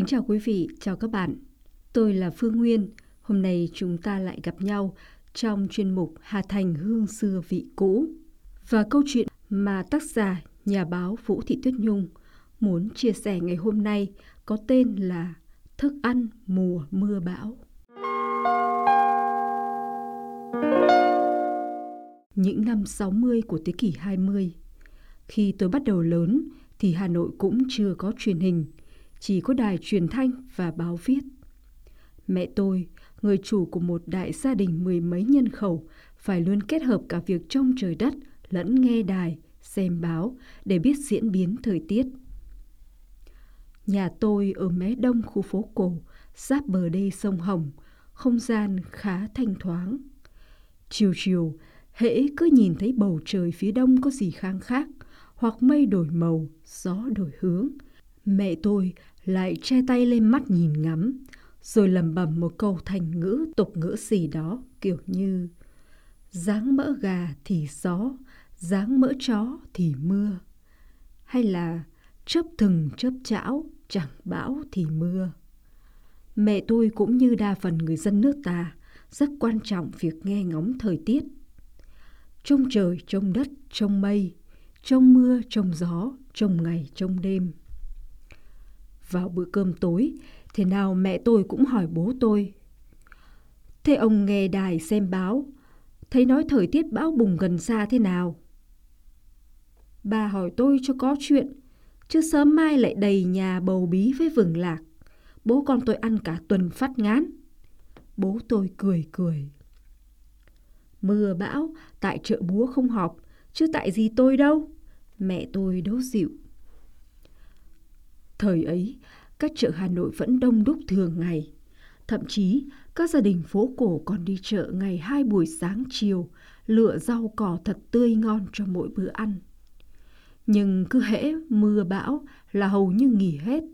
Kính chào quý vị, chào các bạn. Tôi là Phương Nguyên. Hôm nay chúng ta lại gặp nhau trong chuyên mục Hà Thành Hương Xưa Vị Cũ. Và câu chuyện mà tác giả nhà báo Vũ Thị Tuyết Nhung muốn chia sẻ ngày hôm nay có tên là Thức ăn mùa mưa bão. Những năm 60 của thế kỷ 20, khi tôi bắt đầu lớn thì Hà Nội cũng chưa có truyền hình, chỉ có đài truyền thanh và báo viết. Mẹ tôi, người chủ của một đại gia đình mười mấy nhân khẩu, phải luôn kết hợp cả việc trông trời đất lẫn nghe đài, xem báo để biết diễn biến thời tiết. Nhà tôi ở mé đông khu phố cổ, giáp bờ đê sông Hồng, không gian khá thanh thoáng. Chiều chiều, hễ cứ nhìn thấy bầu trời phía đông có gì khang khác, hoặc mây đổi màu, gió đổi hướng, mẹ tôi lại che tay lên mắt nhìn ngắm, rồi lầm bầm một câu thành ngữ tục ngữ gì đó kiểu như dáng mỡ gà thì gió, dáng mỡ chó thì mưa. Hay là chớp thừng chớp chảo, chẳng bão thì mưa. Mẹ tôi cũng như đa phần người dân nước ta, rất quan trọng việc nghe ngóng thời tiết. Trông trời, trông đất, trông mây, trông mưa, trông gió, trông ngày, trông đêm. Vào bữa cơm tối, thế nào mẹ tôi cũng hỏi bố tôi. Thế ông nghe đài xem báo, thấy nói thời tiết bão bùng gần xa thế nào? Bà hỏi tôi cho có chuyện, chứ sớm mai lại đầy nhà bầu bí với vừng lạc. Bố con tôi ăn cả tuần phát ngán. Bố tôi cười cười. Mưa bão, tại chợ búa không họp, chứ tại gì tôi đâu. Mẹ tôi đố dịu. Thời ấy, các chợ Hà Nội vẫn đông đúc thường ngày. Thậm chí, các gia đình phố cổ còn đi chợ ngày hai buổi sáng chiều, lựa rau cỏ thật tươi ngon cho mỗi bữa ăn. Nhưng cứ hễ mưa bão là hầu như nghỉ hết.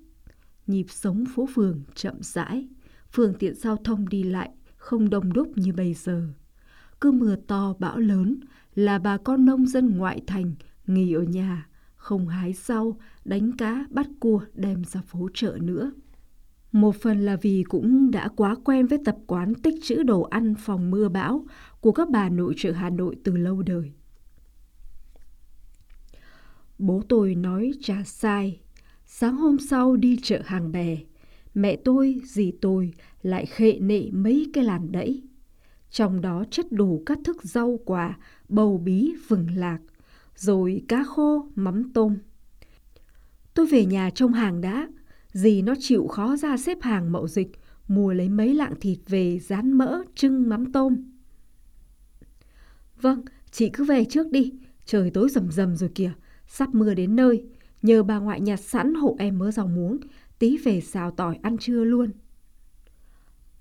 Nhịp sống phố phường chậm rãi, phương tiện giao thông đi lại không đông đúc như bây giờ. Cứ mưa to bão lớn là bà con nông dân ngoại thành nghỉ ở nhà, không hái rau, đánh cá, bắt cua đem ra phố chợ nữa. Một phần là vì cũng đã quá quen với tập quán tích trữ đồ ăn phòng mưa bão của các bà nội trợ Hà Nội từ lâu đời. Bố tôi nói cha sai. Sáng hôm sau đi chợ hàng bè, mẹ tôi, dì tôi lại khệ nệ mấy cái làn đẫy. Trong đó chất đủ các thức rau quả, bầu bí, vừng lạc, rồi cá khô, mắm tôm. Tôi về nhà trông hàng đã, dì nó chịu khó ra xếp hàng mậu dịch, mua lấy mấy lạng thịt về rán mỡ, trưng mắm tôm. Vâng, chị cứ về trước đi, trời tối rầm rầm rồi kìa, sắp mưa đến nơi, nhờ bà ngoại nhặt sẵn hộ em mớ rau muống, tí về xào tỏi ăn trưa luôn.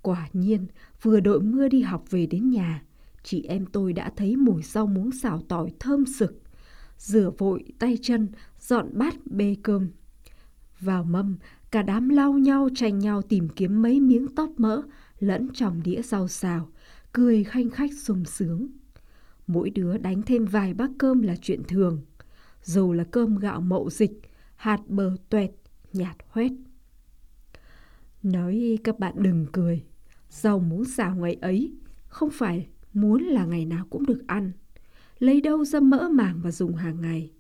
Quả nhiên, vừa đội mưa đi học về đến nhà, chị em tôi đã thấy mùi rau muống xào tỏi thơm sực. Rửa vội tay chân, dọn bát bê cơm. Vào mâm, cả đám lau nhau tranh nhau tìm kiếm mấy miếng tóp mỡ lẫn trong đĩa rau xào, cười khanh khách sung sướng. Mỗi đứa đánh thêm vài bát cơm là chuyện thường. Dù là cơm gạo mậu dịch, hạt bờ tuẹt, nhạt hoét. Nói các bạn đừng cười, rau muốn xào ngày ấy không phải muốn là ngày nào cũng được ăn lấy đâu ra mỡ màng và dùng hàng ngày.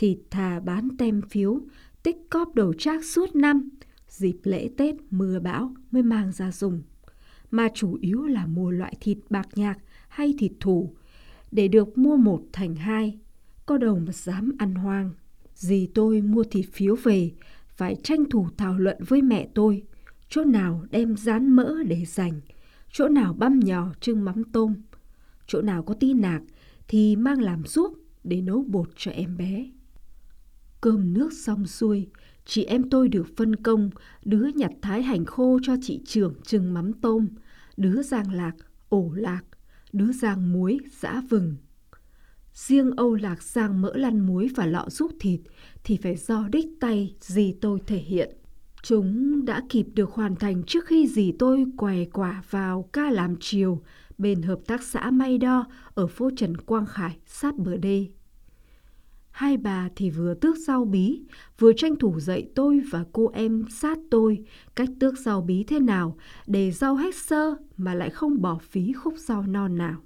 Thịt thà bán tem phiếu, tích cóp đồ trác suốt năm, dịp lễ Tết mưa bão mới mang ra dùng. Mà chủ yếu là mua loại thịt bạc nhạc hay thịt thủ, để được mua một thành hai, có đầu mà dám ăn hoang. Dì tôi mua thịt phiếu về, phải tranh thủ thảo luận với mẹ tôi, chỗ nào đem rán mỡ để dành, chỗ nào băm nhỏ trưng mắm tôm, chỗ nào có tí nạc thì mang làm ruốc để nấu bột cho em bé. Cơm nước xong xuôi, chị em tôi được phân công đứa nhặt thái hành khô cho chị trưởng trừng mắm tôm, đứa giang lạc, ổ lạc, đứa giang muối, giã vừng. Riêng Âu Lạc giang mỡ lăn muối và lọ rút thịt thì phải do đích tay dì tôi thể hiện. Chúng đã kịp được hoàn thành trước khi dì tôi què quả vào ca làm chiều bên hợp tác xã May Đo ở phố Trần Quang Khải sát bờ đê. Hai bà thì vừa tước rau bí, vừa tranh thủ dạy tôi và cô em sát tôi cách tước rau bí thế nào để rau hết sơ mà lại không bỏ phí khúc rau non nào.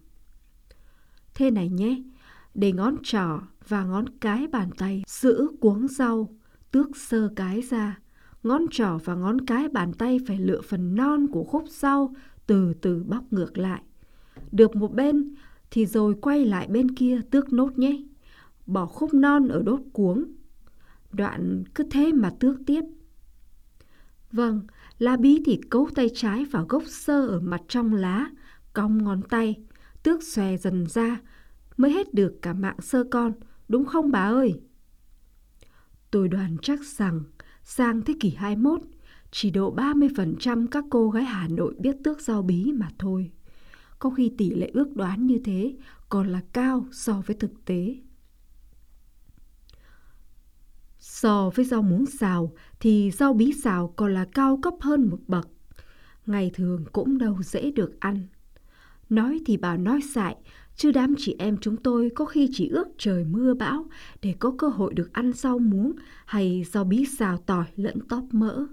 Thế này nhé, để ngón trỏ và ngón cái bàn tay giữ cuống rau, tước sơ cái ra. Ngón trỏ và ngón cái bàn tay phải lựa phần non của khúc rau từ từ bóc ngược lại. Được một bên thì rồi quay lại bên kia tước nốt nhé bỏ khúc non ở đốt cuống. Đoạn cứ thế mà tước tiếp. Vâng, lá bí thì cấu tay trái vào gốc sơ ở mặt trong lá, cong ngón tay, tước xòe dần ra, mới hết được cả mạng sơ con, đúng không bà ơi? Tôi đoán chắc rằng sang thế kỷ 21, chỉ độ 30% các cô gái Hà Nội biết tước rau bí mà thôi. Có khi tỷ lệ ước đoán như thế còn là cao so với thực tế. So với rau muống xào thì rau bí xào còn là cao cấp hơn một bậc. Ngày thường cũng đâu dễ được ăn. Nói thì bà nói dại, chứ đám chị em chúng tôi có khi chỉ ước trời mưa bão để có cơ hội được ăn rau muống hay rau bí xào tỏi lẫn tóp mỡ.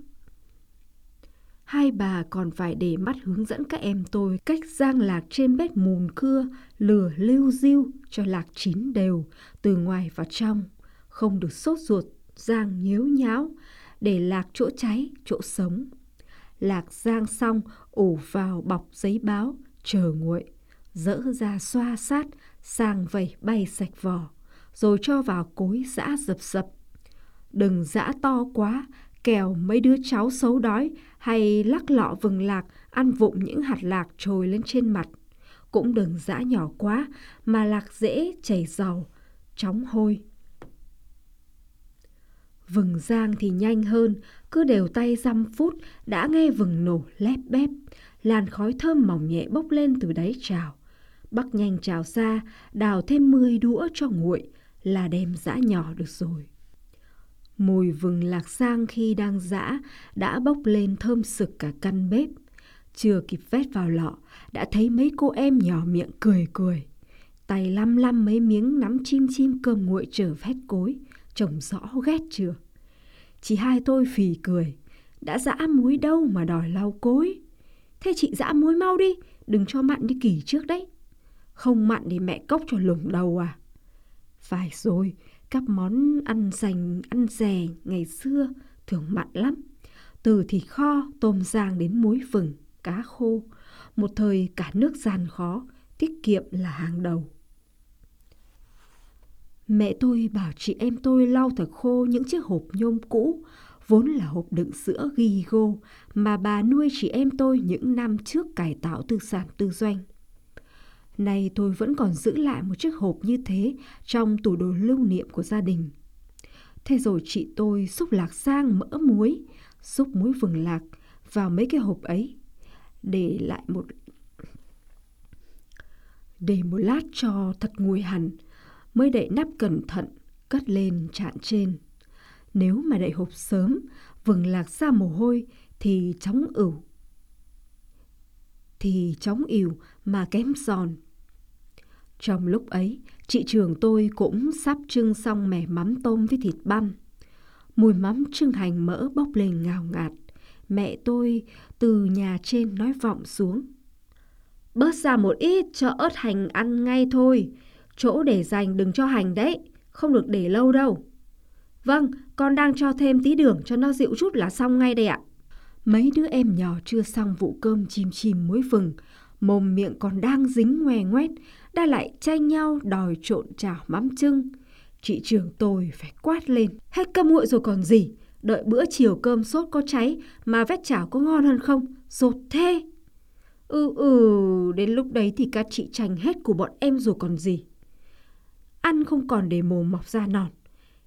Hai bà còn phải để mắt hướng dẫn các em tôi cách rang lạc trên bếp mùn cưa, lửa lưu diêu cho lạc chín đều, từ ngoài vào trong, không được sốt ruột giang nhếu nháo để lạc chỗ cháy, chỗ sống. Lạc giang xong ủ vào bọc giấy báo, chờ nguội, dỡ ra xoa sát, sang vẩy bay sạch vỏ, rồi cho vào cối giã dập dập. Đừng giã to quá, kèo mấy đứa cháu xấu đói hay lắc lọ vừng lạc ăn vụng những hạt lạc trồi lên trên mặt. Cũng đừng giã nhỏ quá mà lạc dễ chảy dầu, chóng hôi. Vừng rang thì nhanh hơn, cứ đều tay dăm phút đã nghe vừng nổ lép bép. Làn khói thơm mỏng nhẹ bốc lên từ đáy chảo. Bắc nhanh chảo ra, đào thêm 10 đũa cho nguội là đem dã nhỏ được rồi. Mùi vừng lạc sang khi đang dã đã bốc lên thơm sực cả căn bếp. Chưa kịp vét vào lọ, đã thấy mấy cô em nhỏ miệng cười cười. Tay lăm lăm mấy miếng nắm chim chim cơm nguội trở vét cối chồng rõ ghét chưa? Chị hai tôi phì cười, đã dã muối đâu mà đòi lau cối. Thế chị dã muối mau đi, đừng cho mặn như kỳ trước đấy. Không mặn thì mẹ cốc cho lủng đầu à? Phải rồi, các món ăn dành, ăn rè ngày xưa thường mặn lắm. Từ thịt kho, tôm rang đến muối vừng, cá khô. Một thời cả nước gian khó, tiết kiệm là hàng đầu. Mẹ tôi bảo chị em tôi lau thật khô những chiếc hộp nhôm cũ, vốn là hộp đựng sữa ghi gô mà bà nuôi chị em tôi những năm trước cải tạo tư sản tư doanh. Nay tôi vẫn còn giữ lại một chiếc hộp như thế trong tủ đồ lưu niệm của gia đình. Thế rồi chị tôi xúc lạc sang mỡ muối, xúc muối vừng lạc vào mấy cái hộp ấy, để lại một để một lát cho thật nguội hẳn, mới đậy nắp cẩn thận, cất lên chạn trên. Nếu mà đậy hộp sớm, vừng lạc ra mồ hôi thì chóng ửu. Thì chóng ỉu mà kém giòn. Trong lúc ấy, chị trường tôi cũng sắp trưng xong mẻ mắm tôm với thịt băm. Mùi mắm trưng hành mỡ bốc lên ngào ngạt. Mẹ tôi từ nhà trên nói vọng xuống. Bớt ra một ít cho ớt hành ăn ngay thôi. Chỗ để dành đừng cho hành đấy, không được để lâu đâu. Vâng, con đang cho thêm tí đường cho nó dịu chút là xong ngay đây ạ. Mấy đứa em nhỏ chưa xong vụ cơm chim chim muối vừng, mồm miệng còn đang dính ngoe ngoét, đã lại tranh nhau đòi trộn chảo mắm trưng. Chị trưởng tôi phải quát lên, hết cơm nguội rồi còn gì, đợi bữa chiều cơm sốt có cháy mà vét chảo có ngon hơn không, sột thế. Ừ ừ, đến lúc đấy thì các chị tranh hết của bọn em rồi còn gì ăn không còn để mồm mọc ra nòn,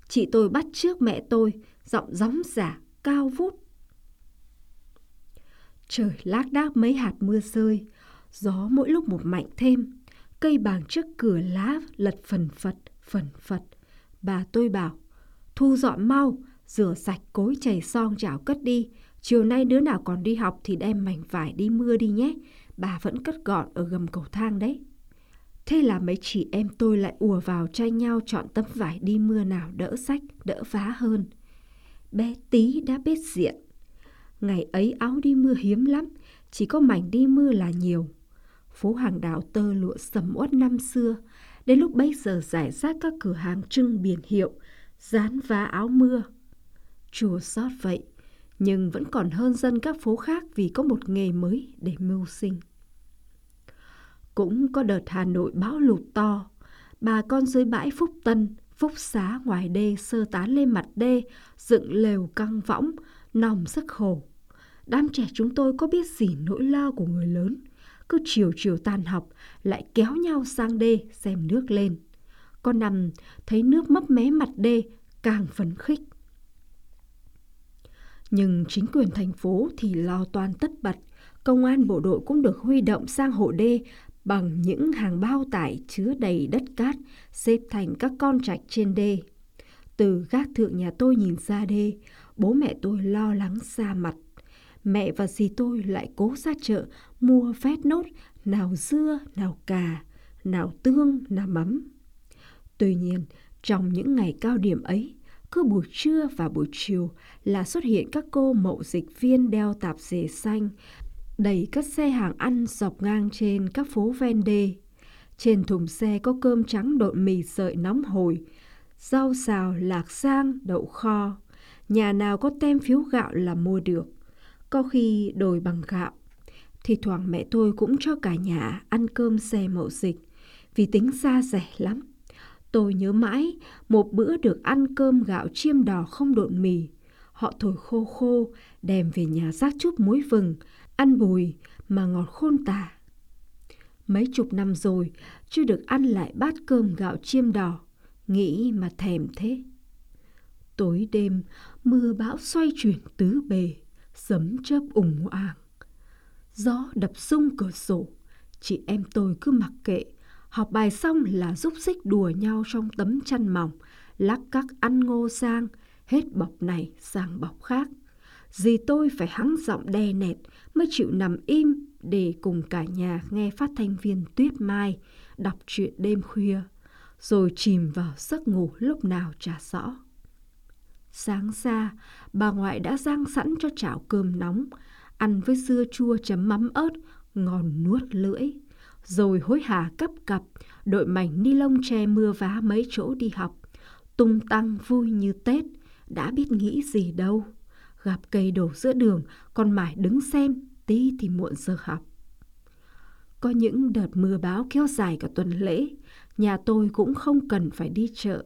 Chị tôi bắt trước mẹ tôi, giọng gióng giả, cao vút. Trời lác đác mấy hạt mưa rơi, gió mỗi lúc một mạnh thêm, cây bàng trước cửa lá lật phần phật, phần phật. Bà tôi bảo, thu dọn mau, rửa sạch cối chảy son chảo cất đi, chiều nay đứa nào còn đi học thì đem mảnh vải đi mưa đi nhé, bà vẫn cất gọn ở gầm cầu thang đấy. Thế là mấy chị em tôi lại ùa vào tranh nhau chọn tấm vải đi mưa nào đỡ sách, đỡ vá hơn. Bé tí đã biết diện. Ngày ấy áo đi mưa hiếm lắm, chỉ có mảnh đi mưa là nhiều. Phố hàng đào tơ lụa sầm uất năm xưa, đến lúc bấy giờ giải rác các cửa hàng trưng biển hiệu, dán vá áo mưa. Chùa xót vậy, nhưng vẫn còn hơn dân các phố khác vì có một nghề mới để mưu sinh. Cũng có đợt Hà Nội bão lụt to, bà con dưới bãi Phúc Tân, Phúc Xá ngoài đê sơ tán lên mặt đê, dựng lều căng võng, nòng sức khổ. Đám trẻ chúng tôi có biết gì nỗi lo của người lớn, cứ chiều chiều tan học lại kéo nhau sang đê xem nước lên. Con nằm thấy nước mấp mé mặt đê càng phấn khích. Nhưng chính quyền thành phố thì lo toan tất bật, công an bộ đội cũng được huy động sang hộ đê bằng những hàng bao tải chứa đầy đất cát xếp thành các con trạch trên đê. Từ gác thượng nhà tôi nhìn ra đê, bố mẹ tôi lo lắng xa mặt. Mẹ và dì tôi lại cố ra chợ mua vét nốt nào dưa, nào cà, nào tương, nào mắm. Tuy nhiên, trong những ngày cao điểm ấy, cứ buổi trưa và buổi chiều là xuất hiện các cô mậu dịch viên đeo tạp dề xanh, đầy các xe hàng ăn dọc ngang trên các phố ven đê. Trên thùng xe có cơm trắng độn mì sợi nóng hổi, rau xào, lạc sang, đậu kho. Nhà nào có tem phiếu gạo là mua được. Có khi đổi bằng gạo. Thì thoảng mẹ tôi cũng cho cả nhà ăn cơm xe mậu dịch vì tính xa rẻ lắm. Tôi nhớ mãi một bữa được ăn cơm gạo chiêm đỏ không độn mì. Họ thổi khô khô, đem về nhà rác chút muối vừng, ăn bùi mà ngọt khôn tả. Mấy chục năm rồi, chưa được ăn lại bát cơm gạo chiêm đỏ, nghĩ mà thèm thế. Tối đêm, mưa bão xoay chuyển tứ bề, sấm chớp ủng oàng. Gió đập sung cửa sổ, chị em tôi cứ mặc kệ, học bài xong là rúc xích đùa nhau trong tấm chăn mỏng, lắc các ăn ngô sang, hết bọc này sang bọc khác. Dì tôi phải hắng giọng đè nẹt mới chịu nằm im để cùng cả nhà nghe phát thanh viên Tuyết Mai đọc truyện đêm khuya, rồi chìm vào giấc ngủ lúc nào chả rõ. Sáng ra, bà ngoại đã rang sẵn cho chảo cơm nóng, ăn với dưa chua chấm mắm ớt, ngon nuốt lưỡi. Rồi hối hả cấp cặp, đội mảnh ni lông che mưa vá mấy chỗ đi học. Tung tăng vui như Tết, đã biết nghĩ gì đâu. Gặp cây đổ giữa đường, con mải đứng xem, tí thì muộn giờ học. Có những đợt mưa báo kéo dài cả tuần lễ, nhà tôi cũng không cần phải đi chợ.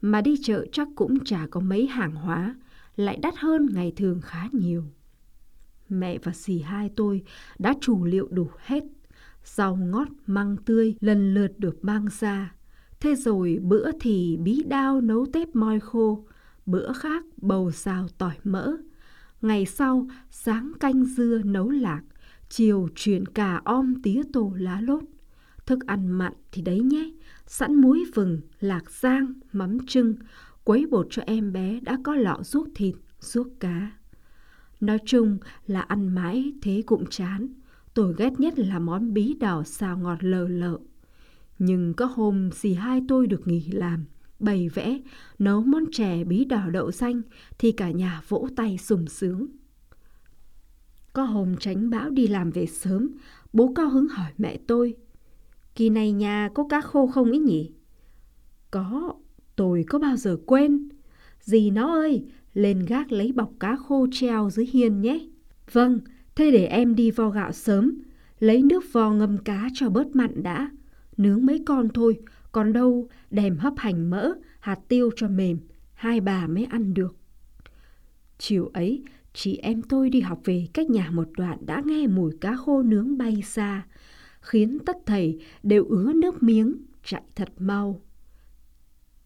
Mà đi chợ chắc cũng chả có mấy hàng hóa, lại đắt hơn ngày thường khá nhiều. Mẹ và dì hai tôi đã chủ liệu đủ hết. Rau ngót, măng tươi lần lượt được mang ra. Thế rồi bữa thì bí đao nấu tép moi khô, bữa khác bầu xào tỏi mỡ. Ngày sau, sáng canh dưa nấu lạc, chiều chuyển cà om tía tổ lá lốt. Thức ăn mặn thì đấy nhé, sẵn muối vừng, lạc giang, mắm trưng, quấy bột cho em bé đã có lọ ruốc thịt, ruốc cá. Nói chung là ăn mãi thế cũng chán. Tôi ghét nhất là món bí đỏ xào ngọt lờ lợ. Nhưng có hôm dì hai tôi được nghỉ làm, bày vẽ, nấu món chè bí đỏ đậu xanh thì cả nhà vỗ tay sùng sướng. Có hôm tránh bão đi làm về sớm, bố cao hứng hỏi mẹ tôi. Kỳ này nhà có cá khô không ý nhỉ? Có, tôi có bao giờ quên. Dì nó ơi, lên gác lấy bọc cá khô treo dưới hiên nhé. Vâng, thế để em đi vo gạo sớm, lấy nước vo ngâm cá cho bớt mặn đã. Nướng mấy con thôi, còn đâu đèm hấp hành mỡ, hạt tiêu cho mềm, hai bà mới ăn được. Chiều ấy, chị em tôi đi học về cách nhà một đoạn đã nghe mùi cá khô nướng bay xa, khiến tất thầy đều ứa nước miếng, chạy thật mau.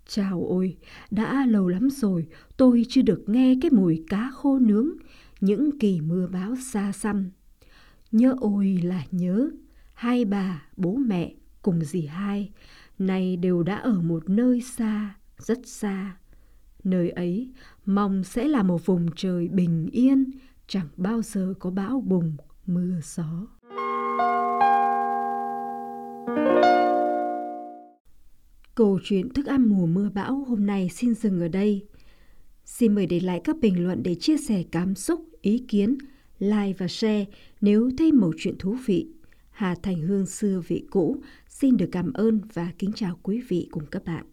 Chào ôi, đã lâu lắm rồi tôi chưa được nghe cái mùi cá khô nướng, những kỳ mưa báo xa xăm. Nhớ ôi là nhớ, hai bà, bố mẹ cùng dì hai, nay đều đã ở một nơi xa, rất xa. Nơi ấy mong sẽ là một vùng trời bình yên, chẳng bao giờ có bão bùng, mưa gió. Câu chuyện thức ăn mùa mưa bão hôm nay xin dừng ở đây. Xin mời để lại các bình luận để chia sẻ cảm xúc, ý kiến, like và share nếu thấy mẩu chuyện thú vị. Hà Thành Hương xưa vị cũ xin được cảm ơn và kính chào quý vị cùng các bạn.